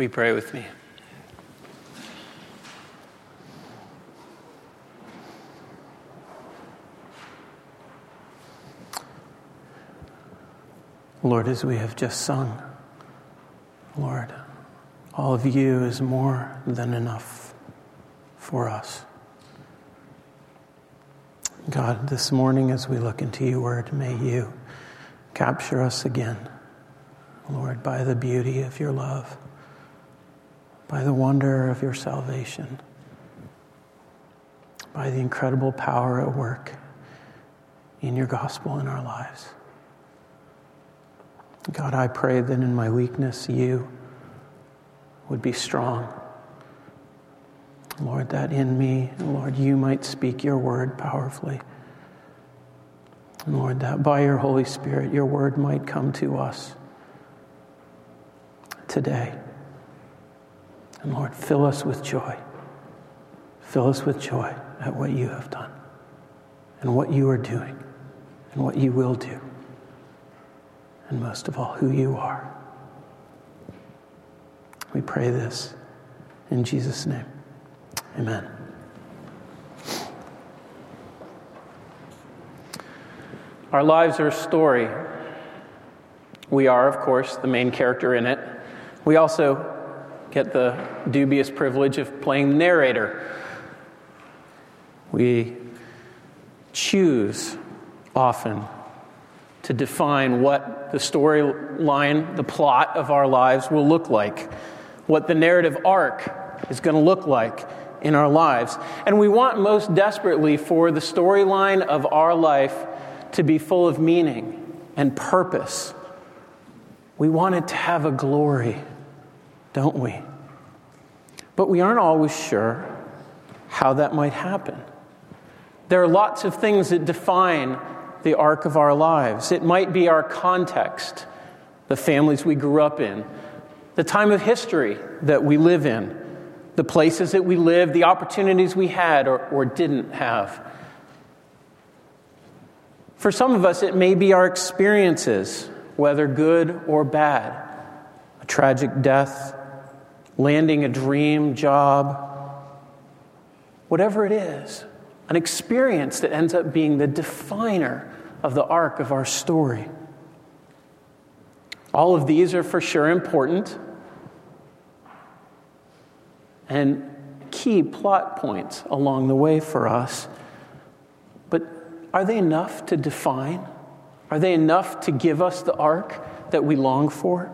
We pray with me? Lord, as we have just sung, Lord, all of you is more than enough for us. God, this morning as we look into your word, may you capture us again, Lord, by the beauty of your love, by the wonder of your salvation, by the incredible power at work in your gospel in our lives. God, I pray that in my weakness, you would be strong. Lord, that in me, Lord, you might speak your word powerfully. Lord, that by your Holy Spirit, your word might come to us today. And Lord, fill us with joy. Fill us with joy at what you have done and what you are doing and what you will do and most of all, who you are. We pray this in Jesus' name. Amen. Our lives are a story. We are, of course, the main character in it. We also get the dubious privilege of playing the narrator. We choose often to define what the storyline, the plot of our lives will look like, what the narrative arc is going to look like in our lives. And we want most desperately for the storyline of our life to be full of meaning and purpose. We want it to have a glory, don't we? But we aren't always sure how that might happen. There are lots of things that define the arc of our lives. It might be our context, the families we grew up in, the time of history that we live in, the places that we live, the opportunities we had or, or didn't have. For some of us, it may be our experiences, whether good or bad, a tragic death, landing a dream job, whatever it is an experience that ends up being the definer of the arc of our story. All of these are for sure important and key plot points along the way for us. But are they enough to define? Are they enough to give us the arc that we long for?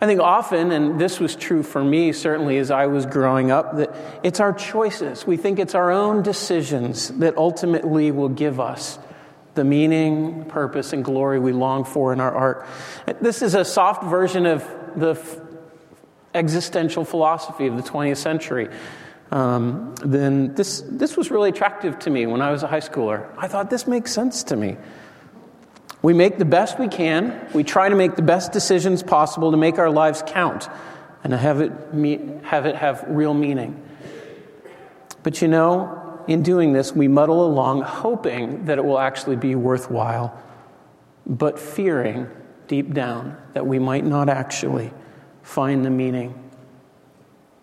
I think often, and this was true for me certainly as I was growing up, that it's our choices. We think it's our own decisions that ultimately will give us the meaning, purpose, and glory we long for in our art. This is a soft version of the f- existential philosophy of the 20th century. Um, then this, this was really attractive to me when I was a high schooler. I thought this makes sense to me. We make the best we can. We try to make the best decisions possible to make our lives count and have it, have, it have real meaning. But you know, in doing this, we muddle along hoping that it will actually be worthwhile, but fearing deep down that we might not actually find the meaning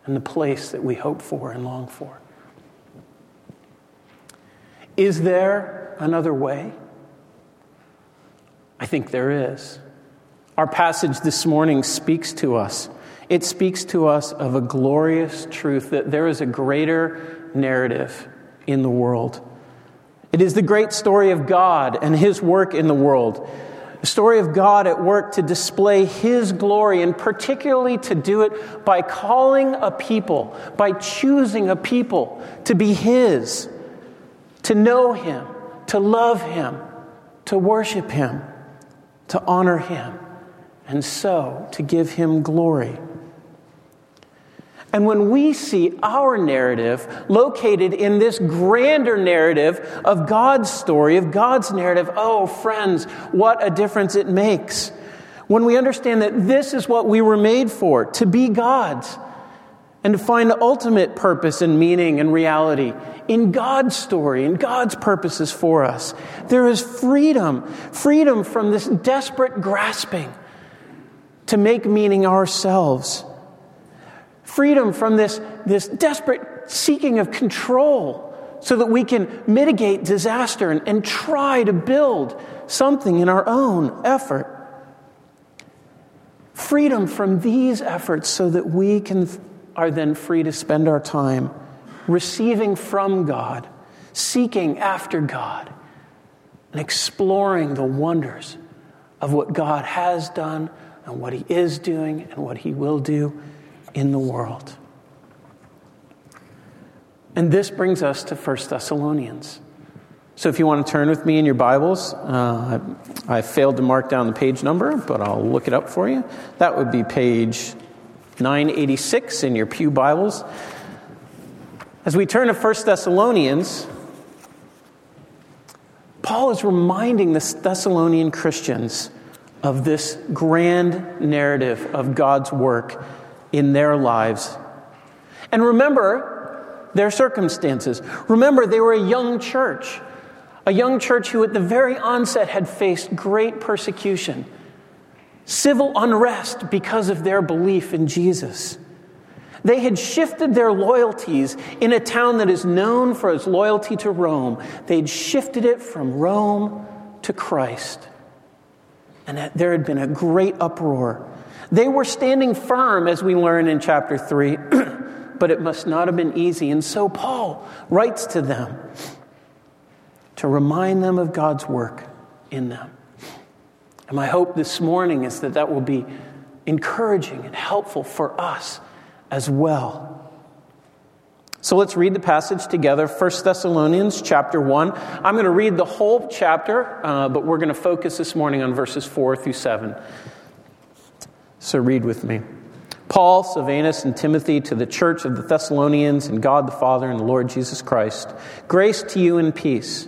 and the place that we hope for and long for. Is there another way? I think there is. Our passage this morning speaks to us. It speaks to us of a glorious truth that there is a greater narrative in the world. It is the great story of God and His work in the world. The story of God at work to display His glory, and particularly to do it by calling a people, by choosing a people to be His, to know Him, to love Him, to worship Him to honor him, and so to give him glory. And when we see our narrative located in this grander narrative of God's story, of God's narrative, oh, friends, what a difference it makes. When we understand that this is what we were made for, to be God's, and to find ultimate purpose and meaning and reality in God's story, in God's purposes for us. There is freedom, freedom from this desperate grasping to make meaning ourselves. Freedom from this, this desperate seeking of control so that we can mitigate disaster and, and try to build something in our own effort. Freedom from these efforts so that we can, are then free to spend our time receiving from God, seeking after God, and exploring the wonders of what God has done and what He is doing and what He will do in the world. And this brings us to 1 Thessalonians. So if you want to turn with me in your Bibles, uh, I failed to mark down the page number, but I'll look it up for you. That would be page 986 in your Pew Bibles. As we turn to 1 Thessalonians, Paul is reminding the Thessalonian Christians of this grand narrative of God's work in their lives. And remember their circumstances. Remember, they were a young church, a young church who at the very onset had faced great persecution, civil unrest because of their belief in Jesus. They had shifted their loyalties in a town that is known for its loyalty to Rome. They'd shifted it from Rome to Christ. And there had been a great uproar. They were standing firm, as we learn in chapter 3, but it must not have been easy. And so Paul writes to them to remind them of God's work in them. And my hope this morning is that that will be encouraging and helpful for us as well. So let's read the passage together. 1 Thessalonians chapter 1. I'm going to read the whole chapter, uh, but we're going to focus this morning on verses 4 through 7. So read with me. Paul, Silvanus, and Timothy to the church of the Thessalonians and God the Father and the Lord Jesus Christ. Grace to you and peace.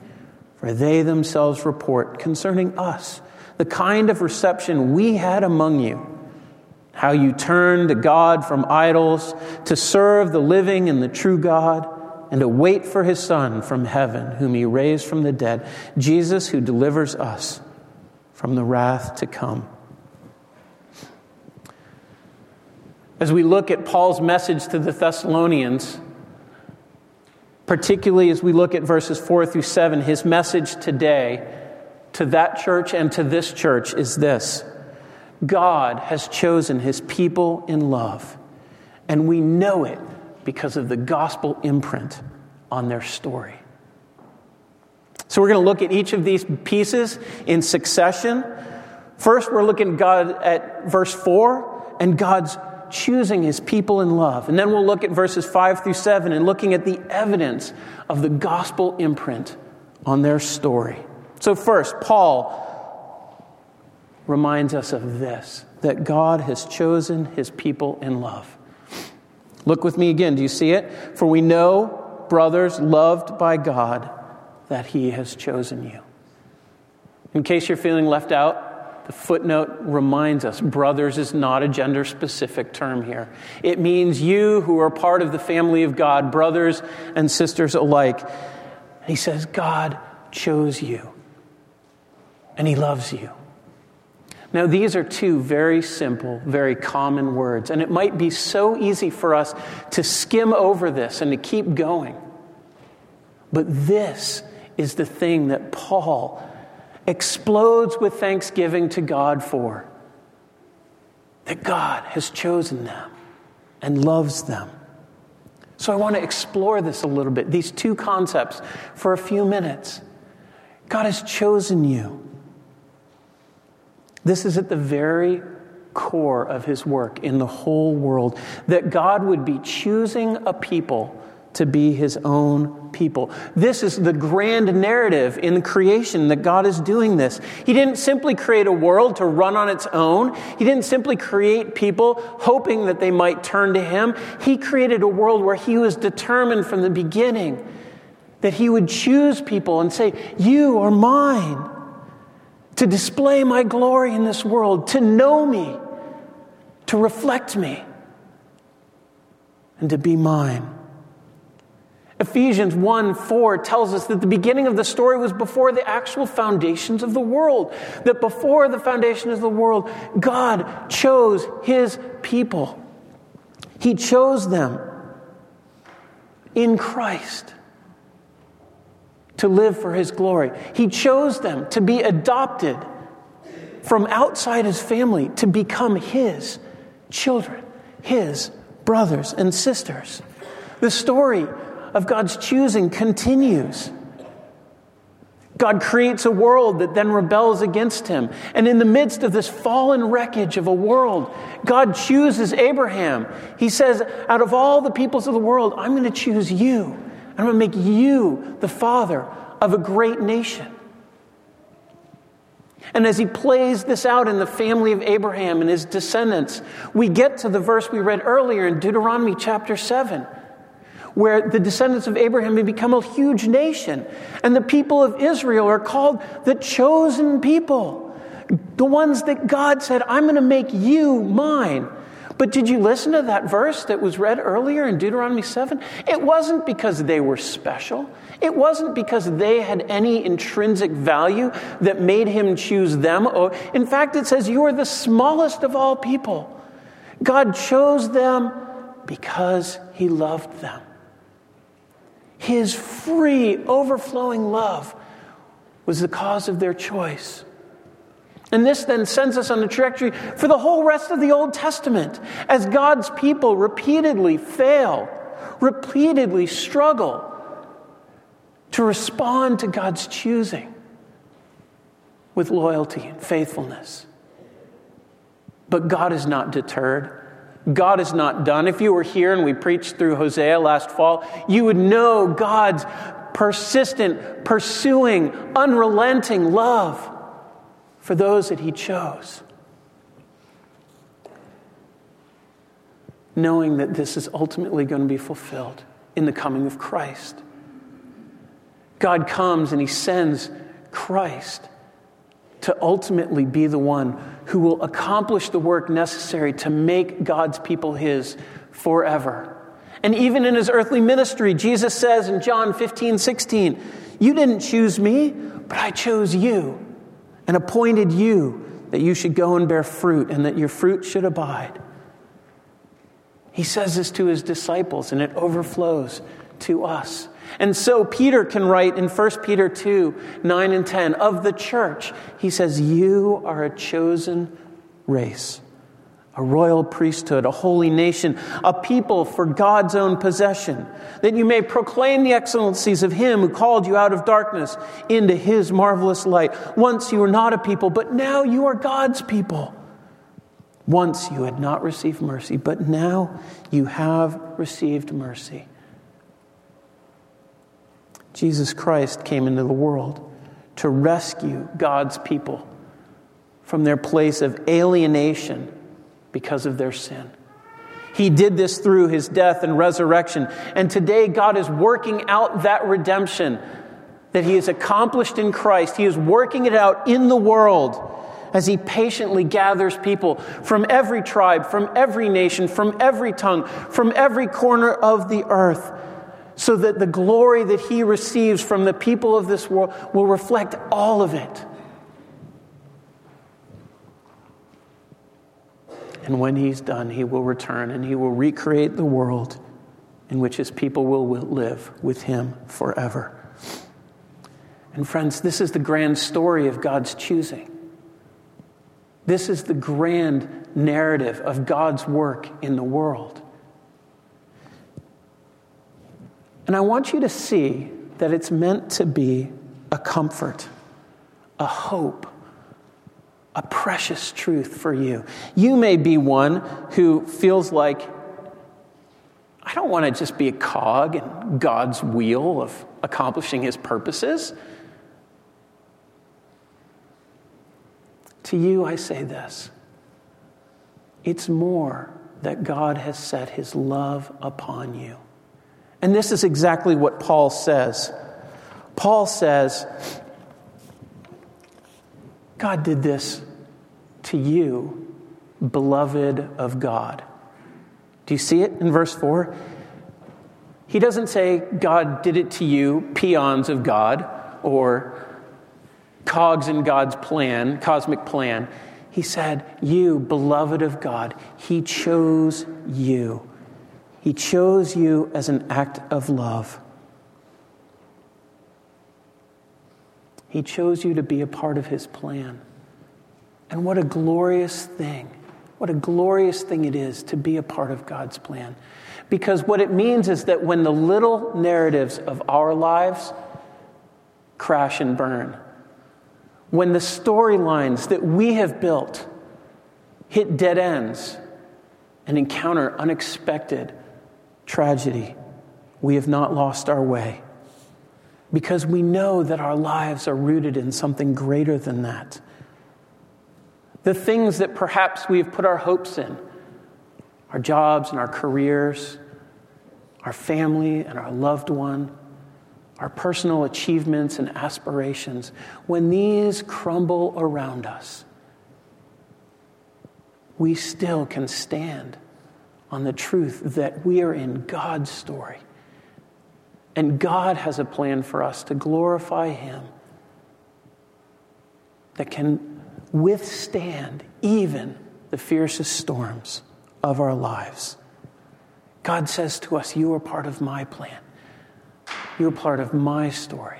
for they themselves report concerning us the kind of reception we had among you, how you turned to God from idols to serve the living and the true God, and to wait for his Son from heaven, whom he raised from the dead, Jesus, who delivers us from the wrath to come. As we look at Paul's message to the Thessalonians, particularly as we look at verses 4 through 7, his message today to that church and to this church is this God has chosen his people in love, and we know it because of the gospel imprint on their story. So we're going to look at each of these pieces in succession. First, we're looking God at verse 4 and God's choosing his people in love. And then we'll look at verses 5 through 7 and looking at the evidence of the gospel imprint on their story. So, first, Paul reminds us of this that God has chosen his people in love. Look with me again. Do you see it? For we know, brothers, loved by God, that he has chosen you. In case you're feeling left out, the footnote reminds us brothers is not a gender specific term here. It means you who are part of the family of God, brothers and sisters alike. he says, God chose you, and He loves you. Now, these are two very simple, very common words, and it might be so easy for us to skim over this and to keep going. But this is the thing that Paul explodes with thanksgiving to God for. That God has chosen them. and loves them. So I want to explore this a little bit, these two concepts, for a few minutes. God has chosen you. This is at the very core of his work in the whole world that God would be choosing a people to be his own people. This is the grand narrative in the creation that God is doing this. He didn't simply create a world to run on its own. He didn't simply create people hoping that they might turn to him. He created a world where he was determined from the beginning that he would choose people and say, You are mine to display my glory in this world, to know me, to reflect me, and to be mine. Ephesians 1 4 tells us that the beginning of the story was before the actual foundations of the world. That before the foundations of the world, God chose his people. He chose them in Christ to live for his glory. He chose them to be adopted from outside his family to become his children, his brothers and sisters. The story of God's choosing continues. God creates a world that then rebels against him. And in the midst of this fallen wreckage of a world, God chooses Abraham. He says, Out of all the peoples of the world, I'm going to choose you. I'm going to make you the father of a great nation. And as he plays this out in the family of Abraham and his descendants, we get to the verse we read earlier in Deuteronomy chapter 7, where the descendants of Abraham have become a huge nation. And the people of Israel are called the chosen people, the ones that God said, I'm going to make you mine. But did you listen to that verse that was read earlier in Deuteronomy 7? It wasn't because they were special. It wasn't because they had any intrinsic value that made him choose them. Oh, in fact, it says, You are the smallest of all people. God chose them because he loved them. His free, overflowing love was the cause of their choice. And this then sends us on a trajectory for the whole rest of the Old Testament as God's people repeatedly fail, repeatedly struggle to respond to God's choosing with loyalty and faithfulness. But God is not deterred. God is not done. If you were here and we preached through Hosea last fall, you would know God's persistent, pursuing, unrelenting love for those that he chose. Knowing that this is ultimately going to be fulfilled in the coming of Christ. God comes and he sends Christ to ultimately be the one who will accomplish the work necessary to make God's people his forever. And even in his earthly ministry, Jesus says in John 15, 16, You didn't choose me, but I chose you and appointed you that you should go and bear fruit and that your fruit should abide. He says this to his disciples, and it overflows to us. And so Peter can write in 1 Peter 2 9 and 10 of the church, he says, You are a chosen race a royal priesthood, a holy nation, a people for God's own possession, that you may proclaim the excellencies of Him who called you out of darkness into His marvelous light. Once you were not a people, but now you are God's people. Once you had not received mercy, but now you have received mercy. Jesus Christ came into the world to rescue God's people from their place of alienation because of their sin. He did this through his death and resurrection. And today, God is working out that redemption that he has accomplished in Christ. He is working it out in the world as he patiently gathers people from every tribe, from every nation, from every tongue, from every corner of the earth, so that the glory that he receives from the people of this world will reflect all of it And when he's done, he will return and he will recreate the world in which his people will live with him forever. And friends, this is the grand story of God's choosing. This is the grand narrative of God's work in the world. And I want you to see that it's meant to be a comfort, a hope, a precious truth for you. You may be one who feels like, I don't want to just be a cog in God's wheel of accomplishing his purposes. To you, I say this it's more that God has set his love upon you. And this is exactly what Paul says. Paul says, God did this to you, beloved of God. Do you see it in verse 4? He doesn't say, God did it to you, peons of God, or cogs in God's plan, cosmic plan. He said, You, beloved of God, He chose you. He chose you as an act of love. He chose you to be a part of His plan. And what a glorious thing. What a glorious thing it is to be a part of God's plan. Because what it means is that when the little narratives of our lives crash and burn, when the storylines that we have built hit dead ends and encounter unexpected tragedy, we have not lost our way. Because we know that our lives are rooted in something greater than that. The things that perhaps we have put our hopes in, our jobs and our careers, our family and our loved one, our personal achievements and aspirations, when these crumble around us, we still can stand on the truth that we are in God's story. And God has a plan for us to glorify Him that can withstand even the fiercest storms of our lives. God says to us, You are part of my plan. You're part of my story.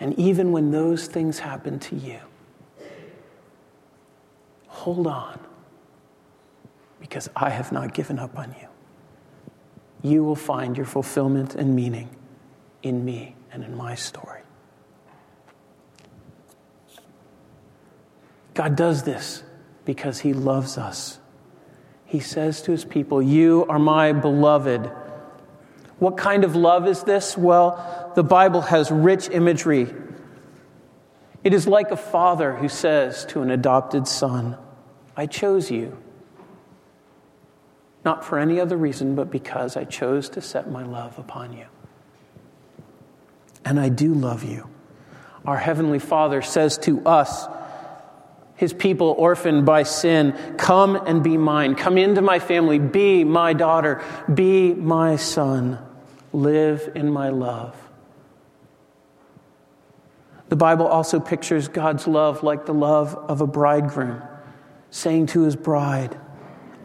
And even when those things happen to you, hold on because I have not given up on you. You will find your fulfillment and meaning in me and in my story. God does this because he loves us he says to his people, You are my beloved. What kind of love is this? Well, the Bible has rich imagery. It is like a father who says to an adopted son, I chose you. Not for any other reason, but because I chose to set my love upon you. And I do love you. Our Heavenly Father says to us, his people orphaned by sin. Come and be mine. Come into my family. Be my daughter. Be my son. Live in my love. The Bible also pictures God's love like the love of a bridegroom, saying to his bride,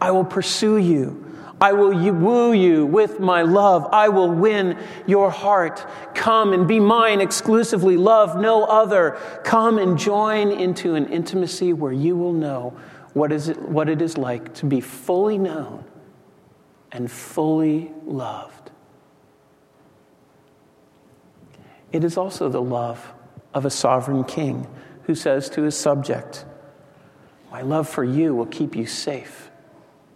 I will pursue you. I will woo you with my love. I will win your heart. Come and be mine exclusively. Love no other. Come and join into an intimacy where you will know what, is it, what it is like to be fully known and fully loved. It is also the love of a sovereign king who says to his subject, My love for you will keep you safe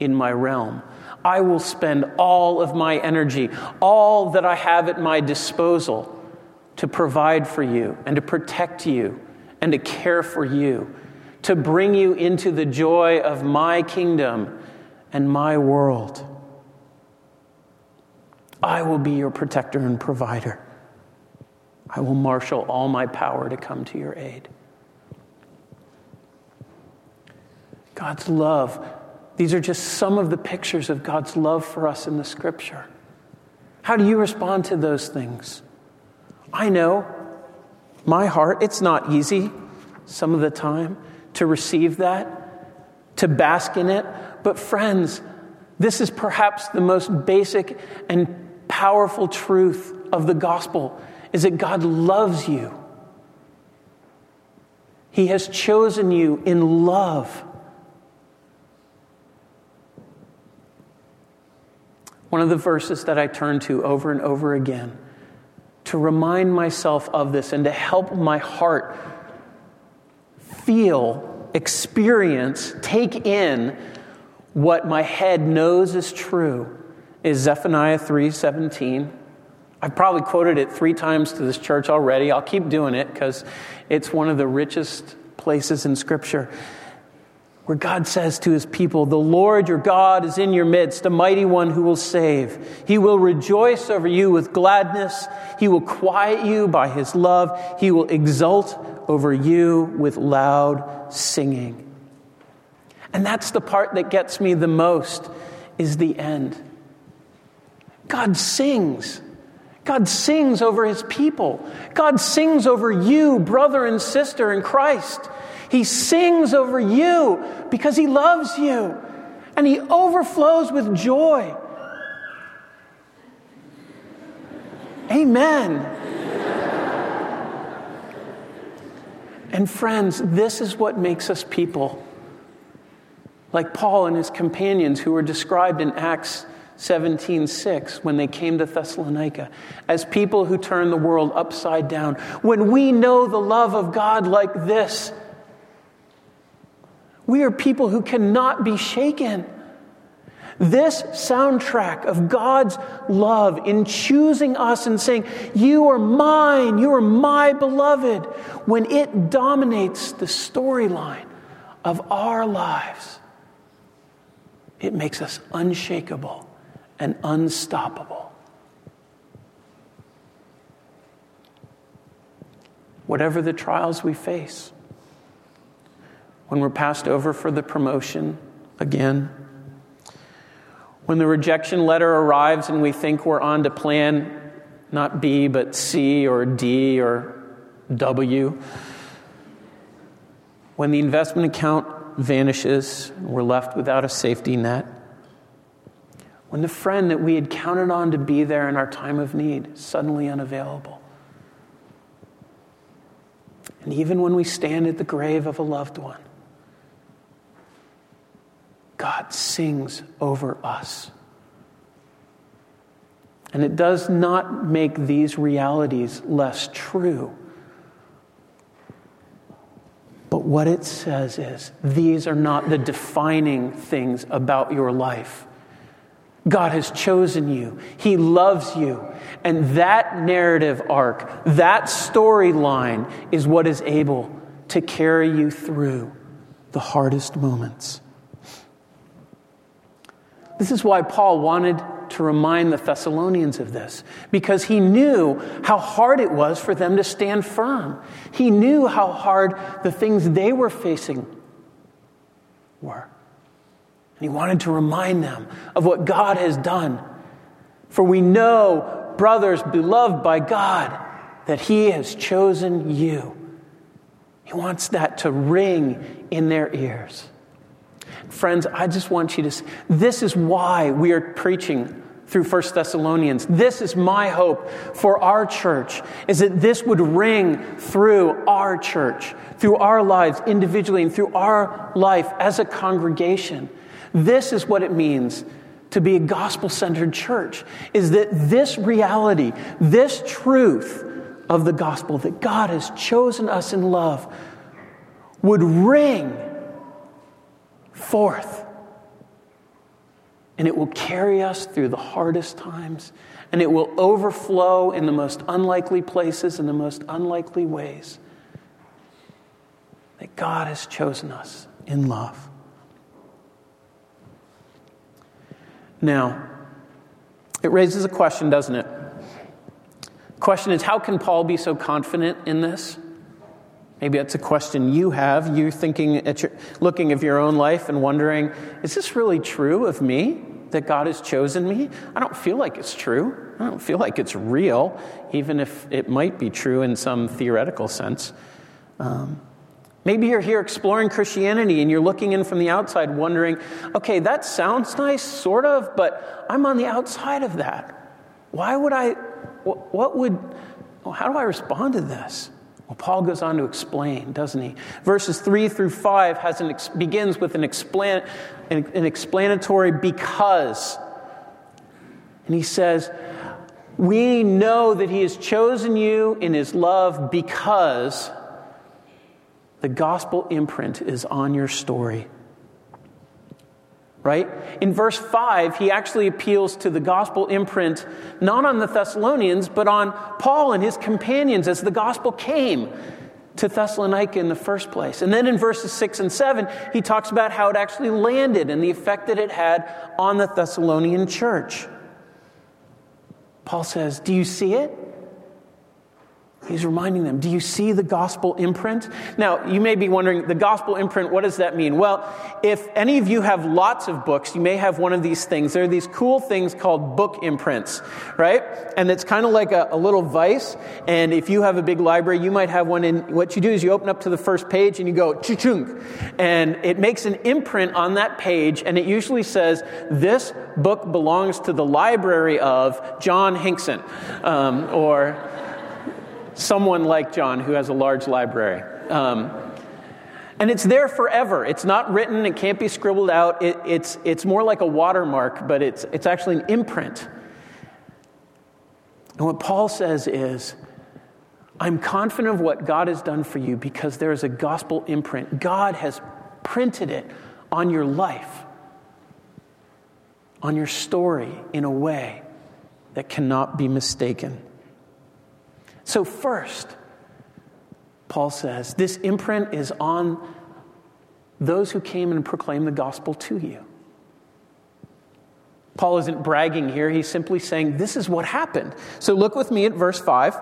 in my realm. I will spend all of my energy, all that I have at my disposal to provide for you and to protect you and to care for you, to bring you into the joy of my kingdom and my world. I will be your protector and provider. I will marshal all my power to come to your aid. God's love these are just some of the pictures of God's love for us in the scripture. How do you respond to those things? I know my heart, it's not easy some of the time to receive that, to bask in it. But, friends, this is perhaps the most basic and powerful truth of the gospel is that God loves you. He has chosen you in love. One of the verses that I turn to over and over again to remind myself of this and to help my heart feel, experience, take in what my head knows is true is Zephaniah 3:17. I've probably quoted it 3 times to this church already. I'll keep doing it cuz it's one of the richest places in scripture where God says to his people, The Lord your God is in your midst, a mighty one who will save. He will rejoice over you with gladness. He will quiet you by his love. He will exult over you with loud singing. And that's the part that gets me the most is the end. God sings. God sings over his people. God sings over you, brother and sister in Christ. He sings over you because He loves you and He overflows with joy. Amen. and friends, this is what makes us people. Like Paul and his companions who were described in Acts 17:6 when they came to Thessalonica as people who turn the world upside down. When we know the love of God like this, we are people who cannot be shaken. This soundtrack of God's love in choosing us and saying, You are mine, you are my beloved, when it dominates the storyline of our lives, it makes us unshakable and unstoppable. Whatever the trials we face, when we're passed over for the promotion again, when the rejection letter arrives and we think we're on to plan not B, but C or D or W, when the investment account vanishes, we're left without a safety net. When the friend that we had counted on to be there in our time of need suddenly unavailable. And even when we stand at the grave of a loved one, God sings over us. And it does not make these realities less true. But what it says is these are not the defining things about your life. God has chosen you, He loves you. And that narrative arc, that storyline, is what is able to carry you through the hardest moments. This is why Paul wanted to remind the Thessalonians of this, because he knew how hard it was for them to stand firm. He knew how hard the things they were facing were. And he wanted to remind them of what God has done. For we know, brothers beloved by God, that he has chosen you. He wants that to ring in their ears. Friends, I just want you to, this is why we are preaching through 1 Thessalonians. This is my hope for our church, is that this would ring through our church, through our lives individually, and through our life as a congregation. This is what it means to be a gospel centered church, is that this reality, this truth of the gospel, that God has chosen us in love, would ring forth. And it will carry us through the hardest times, and it will overflow in the most unlikely places, in the most unlikely ways. That God has chosen us in love. Now, it raises a question, doesn't it? The question is how can Paul be so confident in this? Maybe that's a question you have. You're thinking at your, looking of your own life and wondering, is this really true of me that God has chosen me? I don't feel like it's true. I don't feel like it's real, even if it might be true in some theoretical sense. Um, maybe you're here exploring Christianity and you're looking in from the outside wondering, okay, that sounds nice, sort of, but I'm on the outside of that. Why would I, what would, how do I respond to this? Well, Paul goes on to explain, doesn't he? Verses 3 through 5 has an, begins with an, explan, an, an explanatory because. And he says, We know that he has chosen you in his love because the gospel imprint is on your story. Right? In verse 5, he actually appeals to the gospel imprint not on the Thessalonians, but on Paul and his companions as the gospel came to Thessalonica in the first place. And then in verses 6 and 7, he talks about how it actually landed and the effect that it had on the Thessalonian church. Paul says, Do you see it? He's reminding them, do you see the gospel imprint? Now, you may be wondering, the gospel imprint, what does that mean? Well, if any of you have lots of books, you may have one of these things. There are these cool things called book imprints, right? And it's kind of like a, a little vice. And if you have a big library, you might have one. And what you do is you open up to the first page and you go, chung And it makes an imprint on that page. And it usually says, this book belongs to the library of John Hinkson. Um, or, someone like John who has a large library. Um, and it's there forever. It's not written, it can't be scribbled out. It, it's, it's more like a watermark, but it's, it's actually an imprint. And what Paul says is, I'm confident of what God has done for you because there is a gospel imprint. God has printed it on your life, on your story in a way that cannot be mistaken. So, first, Paul says, this imprint is on those who came and proclaimed the gospel to you. Paul isn't bragging here, he's simply saying, This is what happened. So, look with me at verse 5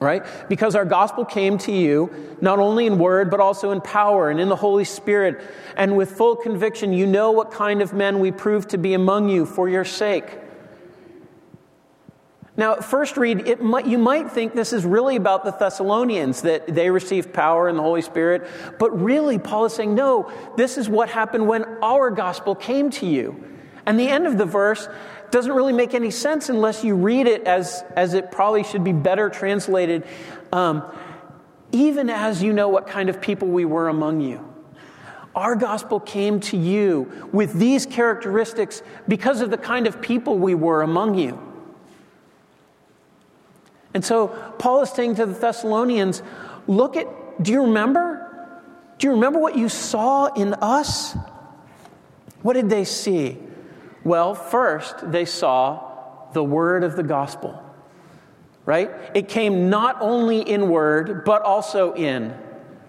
right? Because our gospel came to you not only in word, but also in power and in the Holy Spirit, and with full conviction, you know what kind of men we proved to be among you for your sake. Now, first read, it might, you might think this is really about the Thessalonians, that they received power in the Holy Spirit. But really, Paul is saying, no, this is what happened when our gospel came to you. And the end of the verse doesn't really make any sense unless you read it as, as it probably should be better translated. Um, even as you know what kind of people we were among you. Our gospel came to you with these characteristics because of the kind of people we were among you. And so Paul is saying to the Thessalonians, look at, do you remember? Do you remember what you saw in us? What did they see? Well, first, they saw the word of the gospel, right? It came not only in word, but also in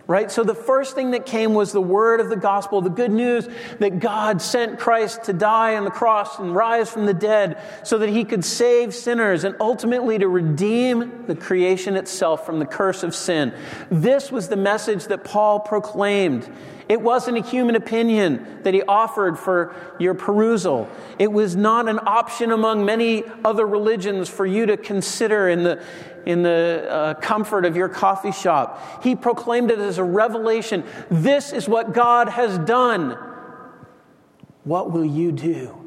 right? So the first thing that came was the word of the gospel, the good news that God sent Christ to die on the cross and rise from the dead so that he could save sinners and ultimately to redeem the creation itself from the curse of sin. This was the message that Paul proclaimed. It wasn't a human opinion that he offered for your perusal. It was not an option among many other religions for you to consider in the, in the uh, comfort of your coffee shop. He proclaimed it as a revelation. This is what God has done. What will you do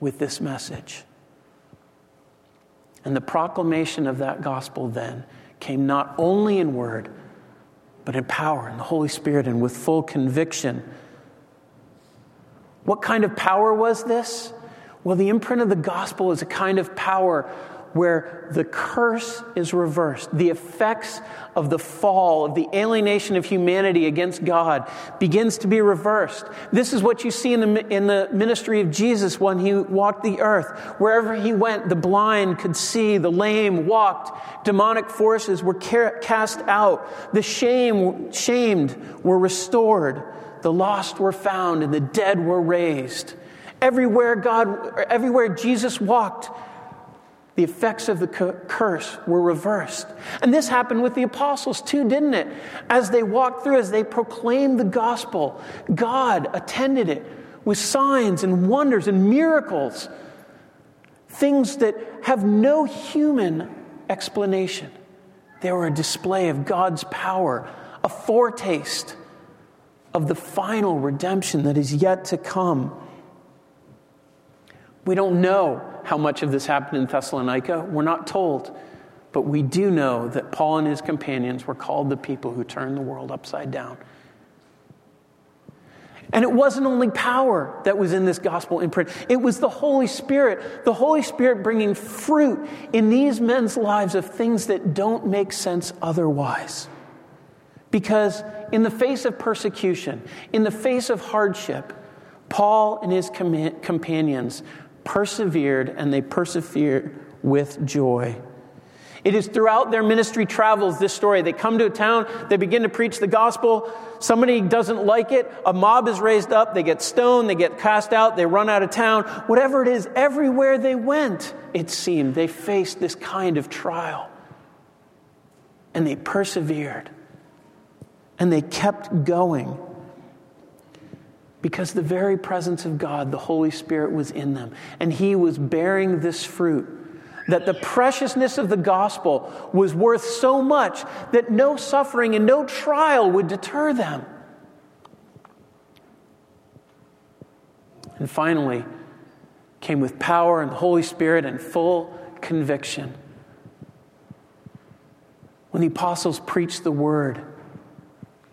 with this message? And the proclamation of that gospel then came not only in word, but in power in the Holy Spirit and with full conviction. What kind of power was this? Well, the imprint of the gospel is a kind of power where the curse is reversed. The effects of the fall, of the alienation of humanity against God, begins to be reversed. This is what you see in the, in the ministry of Jesus when he walked the earth. Wherever he went, the blind could see, the lame walked, demonic forces were cast out, the shame, shamed were restored, the lost were found, and the dead were raised. Everywhere God, everywhere Jesus walked, the effects of the curse were reversed. And this happened with the apostles too, didn't it? As they walked through, as they proclaimed the gospel, God attended it with signs and wonders and miracles, things that have no human explanation. They were a display of God's power, a foretaste of the final redemption that is yet to come. We don't know how much of this happened in Thessalonica. We're not told. But we do know that Paul and his companions were called the people who turned the world upside down. And it wasn't only power that was in this gospel imprint, it was the Holy Spirit. The Holy Spirit bringing fruit in these men's lives of things that don't make sense otherwise. Because in the face of persecution, in the face of hardship, Paul and his com- companions persevered and they persevered with joy. It is throughout their ministry travels, this story. They come to a town, they begin to preach the gospel. Somebody doesn't like it, a mob is raised up, they get stoned, they get cast out, they run out of town. Whatever it is, everywhere they went, it seemed, they faced this kind of trial. And they persevered. And they kept going. Because the very presence of God, the Holy Spirit, was in them. And He was bearing this fruit that the preciousness of the gospel was worth so much that no suffering and no trial would deter them. And finally, came with power and the Holy Spirit and full conviction. When the apostles preached the word,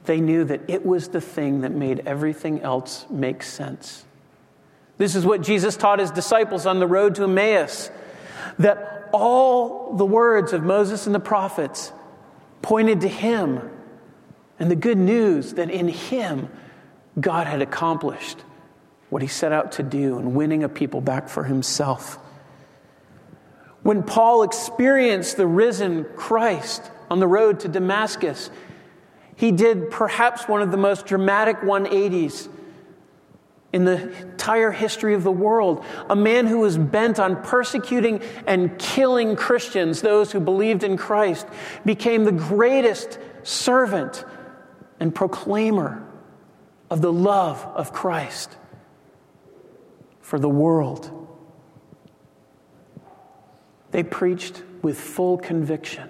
they knew that it was the thing that made everything else make sense. This is what Jesus taught his disciples on the road to Emmaus that all the words of Moses and the prophets pointed to him and the good news that in him God had accomplished what he set out to do in winning a people back for himself. When Paul experienced the risen Christ on the road to Damascus, he did perhaps one of the most dramatic 180s in the entire history of the world. A man who was bent on persecuting and killing Christians, those who believed in Christ, became the greatest servant and proclaimer of the love of Christ for the world. They preached with full conviction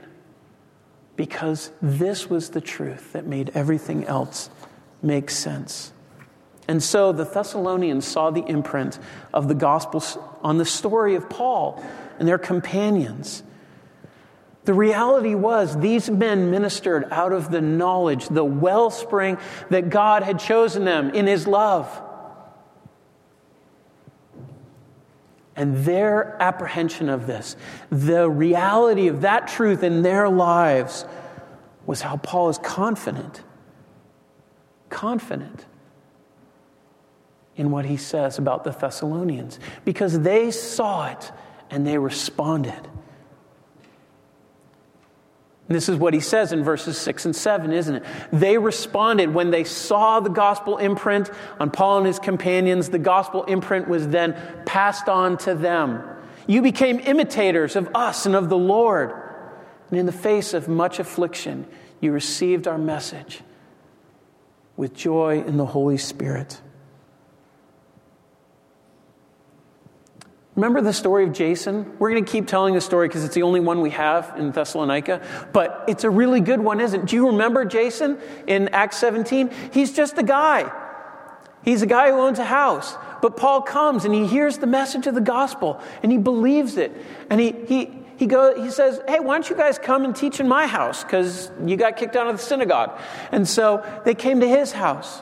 because this was the truth that made everything else make sense. And so the Thessalonians saw the imprint of the gospel on the story of Paul and their companions. The reality was, these men ministered out of the knowledge, the wellspring that God had chosen them in His love. And their apprehension of this, the reality of that truth in their lives, was how Paul is confident. Confident in what he says about the Thessalonians because they saw it and they responded. And this is what he says in verses 6 and 7, isn't it? They responded when they saw the gospel imprint on Paul and his companions. The gospel imprint was then passed on to them. You became imitators of us and of the Lord. And in the face of much affliction, you received our message with joy in the Holy Spirit. Remember the story of Jason? We're going to keep telling the story because it's the only one we have in Thessalonica, but it's a really good one, isn't it? Do you remember Jason in Acts 17? He's just a guy. He's a guy who owns a house. But Paul comes and he hears the message of the gospel and he believes it. And he, he, he, go, he says, Hey, why don't you guys come and teach in my house? Because you got kicked out of the synagogue. And so they came to his house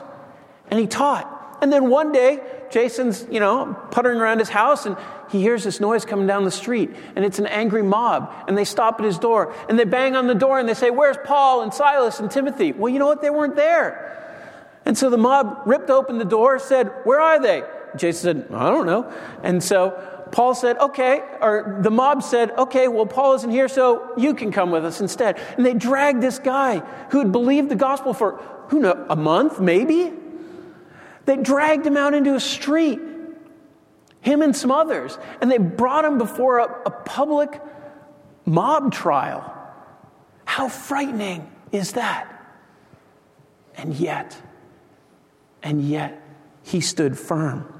and he taught. And then one day, Jason's, you know, puttering around his house and he hears this noise coming down the street and it's an angry mob and they stop at his door and they bang on the door and they say, Where's Paul and Silas and Timothy? Well, you know what? They weren't there. And so the mob ripped open the door, said, Where are they? Jason said, I don't know. And so Paul said, Okay, or the mob said, Okay, well, Paul isn't here, so you can come with us instead. And they dragged this guy who had believed the gospel for, who know, a month, maybe? They dragged him out into a street, him and some others, and they brought him before a, a public mob trial. How frightening is that? And yet, and yet, he stood firm.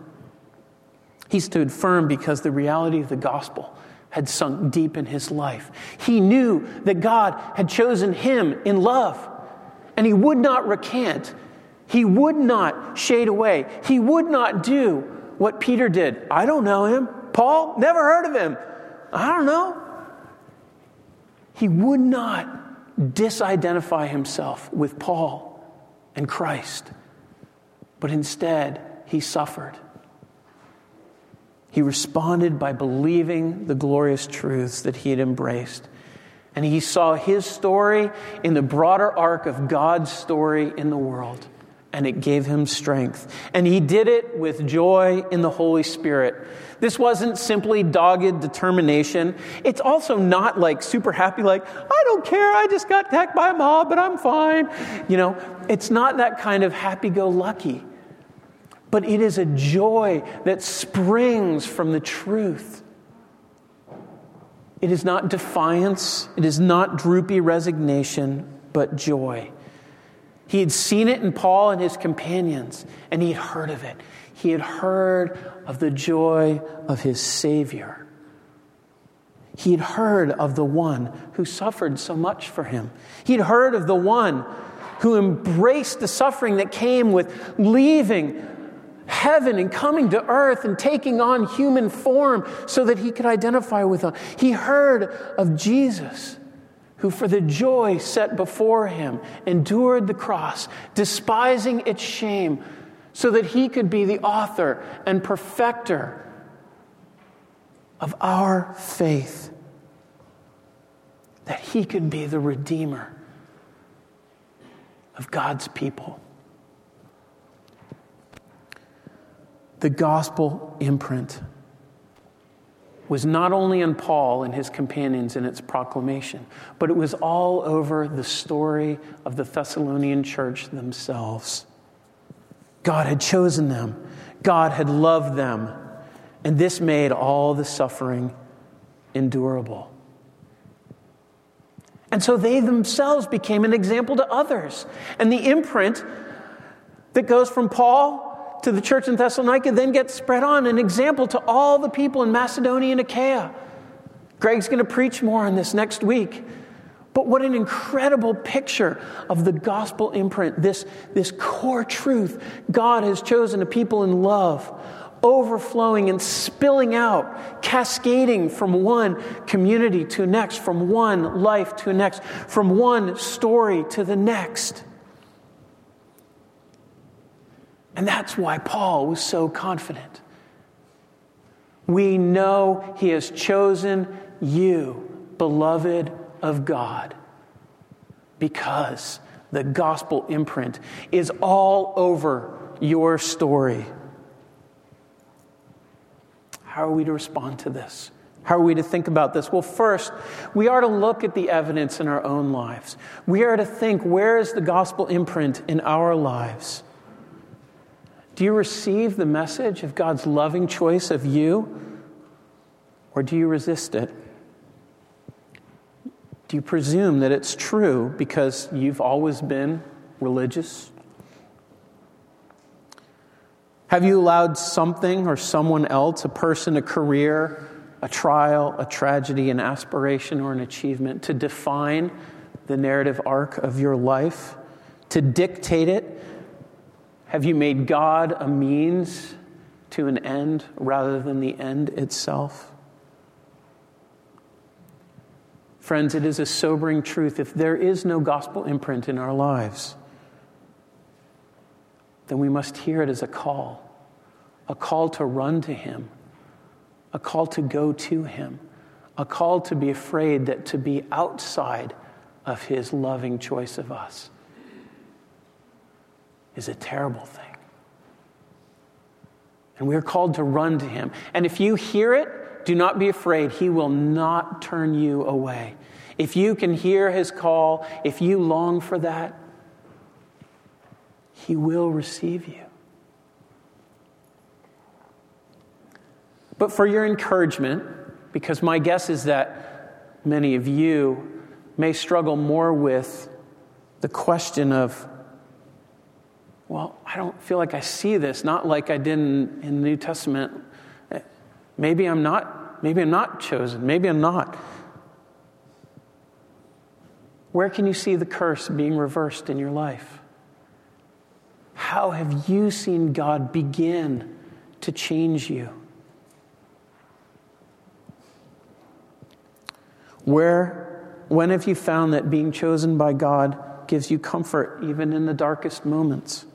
He stood firm because the reality of the gospel had sunk deep in his life. He knew that God had chosen him in love, and he would not recant he would not shade away. He would not do what Peter did. I don't know him. Paul, never heard of him. I don't know. He would not disidentify himself with Paul and Christ. But instead, he suffered. He responded by believing the glorious truths that he had embraced. And he saw his story in the broader arc of God's story in the world. And it gave him strength. And he did it with joy in the Holy Spirit. This wasn't simply dogged determination. It's also not like super happy, like, I don't care, I just got attacked by a mob, but I'm fine. You know, it's not that kind of happy go lucky but it is a joy that springs from the truth. It is not defiance, it is not droopy resignation, but joy. He had seen it in Paul and his companions, and he had heard of it. He had heard of the joy of his Savior. He had heard of the one who suffered so much for him. He had heard of the one who embraced the suffering that came with leaving heaven and coming to earth and taking on human form so that he could identify with us. He heard of Jesus, who for the joy set before him endured the cross, despising its shame, so that he could be the author and perfecter of our faith, that he could be the redeemer of God's people. the gospel imprint was not only in Paul and his companions in its proclamation, but it was all over the story of the Thessalonian church themselves. God had chosen them, God had loved them, and this made all the suffering endurable. And so they themselves became an example to others. And the imprint that goes from Paul to the church in Thessalonica then gets spread on, an example to all the people in Macedonia and Achaia. Greg's going to preach more on this next week. But what an incredible picture of the gospel imprint, this, this core truth. God has chosen a people in love, overflowing and spilling out, cascading from one community to next, from one life to next, from one story to the next. And that's why Paul was so confident. We know he has chosen you, beloved of God, because the gospel imprint is all over your story. How are we to respond to this? How are we to think about this? Well, first, we are to look at the evidence in our own lives. We are to think where is the gospel imprint in our lives? Do you receive the message of God's loving choice of you, or do you resist it? Do you presume that it's true because you've always been religious? Have you allowed something or someone else, a person, a career, a trial, a tragedy, an aspiration, or an achievement, to define the narrative arc of your life, to dictate it have you made God a means to an end rather than the end itself? Friends, it is a sobering truth. If there is no gospel imprint in our lives, then we must hear it as a call a call to run to Him, a call to go to Him, a call to be afraid that to be outside of His loving choice of us is a terrible thing. And we are called to run to him. And if you hear it, do not be afraid. He will not turn you away. If you can hear his call, if you long for that, he will receive you. But for your encouragement, because my guess is that many of you may struggle more with the question of well, I don't feel like I see this, not like I did in, in the New Testament. Maybe I'm not, maybe I'm not chosen, maybe I'm not. Where can you see the curse being reversed in your life? How have you seen God begin to change you? Where, when have you found that being chosen by God gives you comfort even in the darkest moments?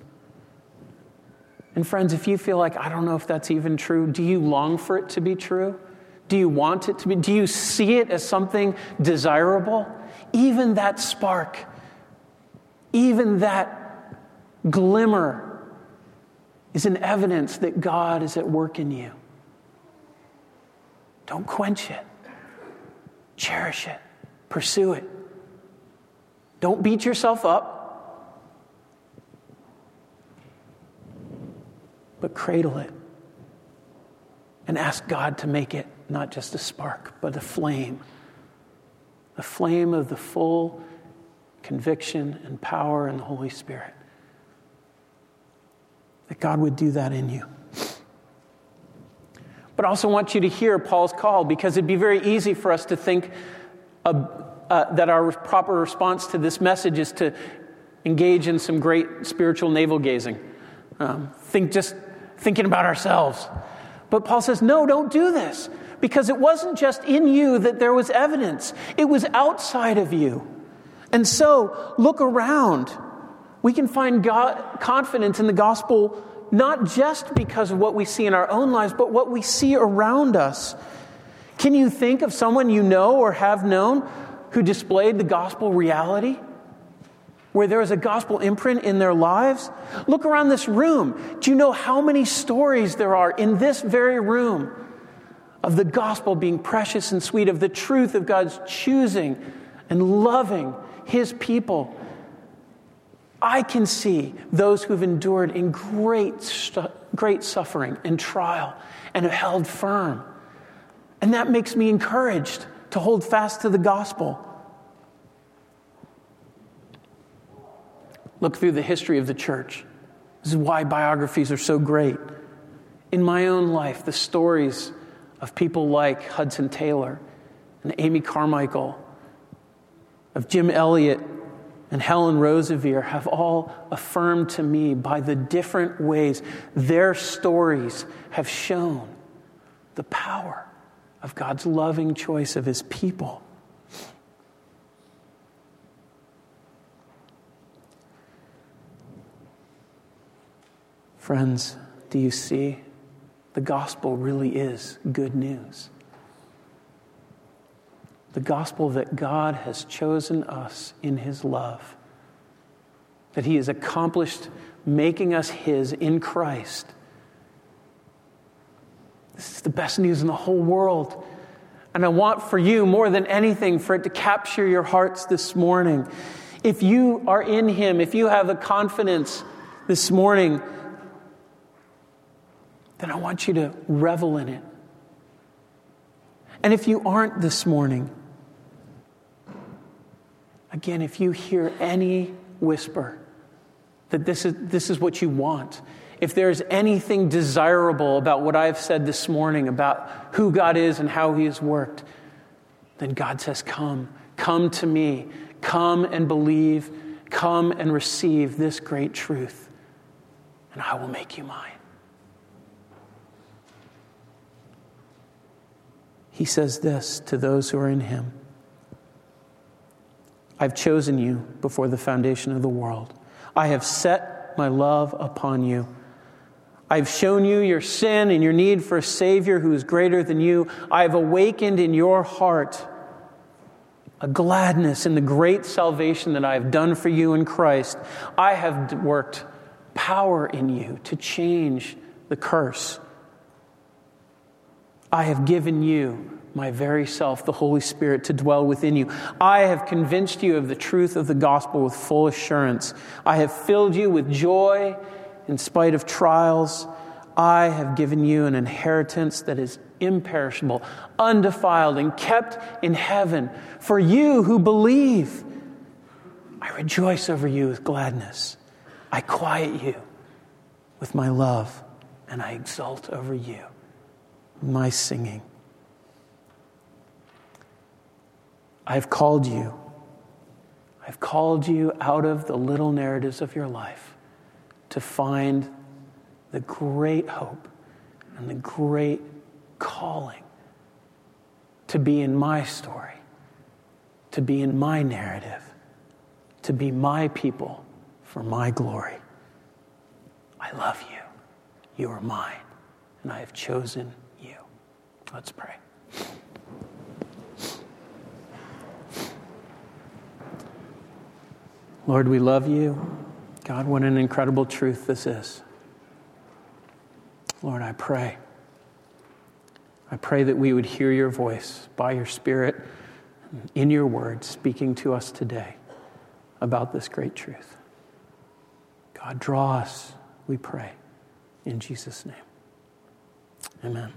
And friends, if you feel like, I don't know if that's even true, do you long for it to be true? Do you want it to be? Do you see it as something desirable? Even that spark, even that glimmer is an evidence that God is at work in you. Don't quench it, cherish it, pursue it. Don't beat yourself up. But cradle it and ask God to make it not just a spark, but a flame. A flame of the full conviction and power in the Holy Spirit. That God would do that in you. But I also want you to hear Paul's call because it'd be very easy for us to think uh, that our proper response to this message is to engage in some great spiritual navel gazing. Um, think just thinking about ourselves. But Paul says, no, don't do this because it wasn't just in you that there was evidence, it was outside of you. And so, look around. We can find God, confidence in the gospel not just because of what we see in our own lives, but what we see around us. Can you think of someone you know or have known who displayed the gospel reality? Where there is a gospel imprint in their lives? Look around this room. Do you know how many stories there are in this very room of the gospel being precious and sweet, of the truth of God's choosing and loving his people? I can see those who've endured in great, great suffering and trial and have held firm. And that makes me encouraged to hold fast to the gospel. Look through the history of the church. This is why biographies are so great. In my own life, the stories of people like Hudson Taylor and Amy Carmichael, of Jim Elliot and Helen Roseveare have all affirmed to me by the different ways their stories have shown the power of God's loving choice of his people. Friends, do you see? The gospel really is good news. The gospel that God has chosen us in his love, that he has accomplished making us his in Christ. This is the best news in the whole world. And I want for you, more than anything, for it to capture your hearts this morning. If you are in him, if you have the confidence this morning, then I want you to revel in it. And if you aren't this morning, again, if you hear any whisper that this is, this is what you want, if there's anything desirable about what I've said this morning about who God is and how He has worked, then God says, Come, come to me, come and believe, come and receive this great truth, and I will make you mine. He says this to those who are in him I've chosen you before the foundation of the world. I have set my love upon you. I've shown you your sin and your need for a Savior who is greater than you. I have awakened in your heart a gladness in the great salvation that I have done for you in Christ. I have worked power in you to change the curse I have given you my very self, the Holy Spirit, to dwell within you. I have convinced you of the truth of the gospel with full assurance. I have filled you with joy in spite of trials. I have given you an inheritance that is imperishable, undefiled, and kept in heaven for you who believe. I rejoice over you with gladness. I quiet you with my love, and I exult over you my singing. I've called you. I've called you out of the little narratives of your life to find the great hope and the great calling to be in my story, to be in my narrative, to be my people for my glory. I love you. You are mine, and I have chosen. Let's pray. Lord, we love you. God, what an incredible truth this is. Lord, I pray. I pray that we would hear your voice by your Spirit in your word speaking to us today about this great truth. God, draw us, we pray, in Jesus' name. Amen.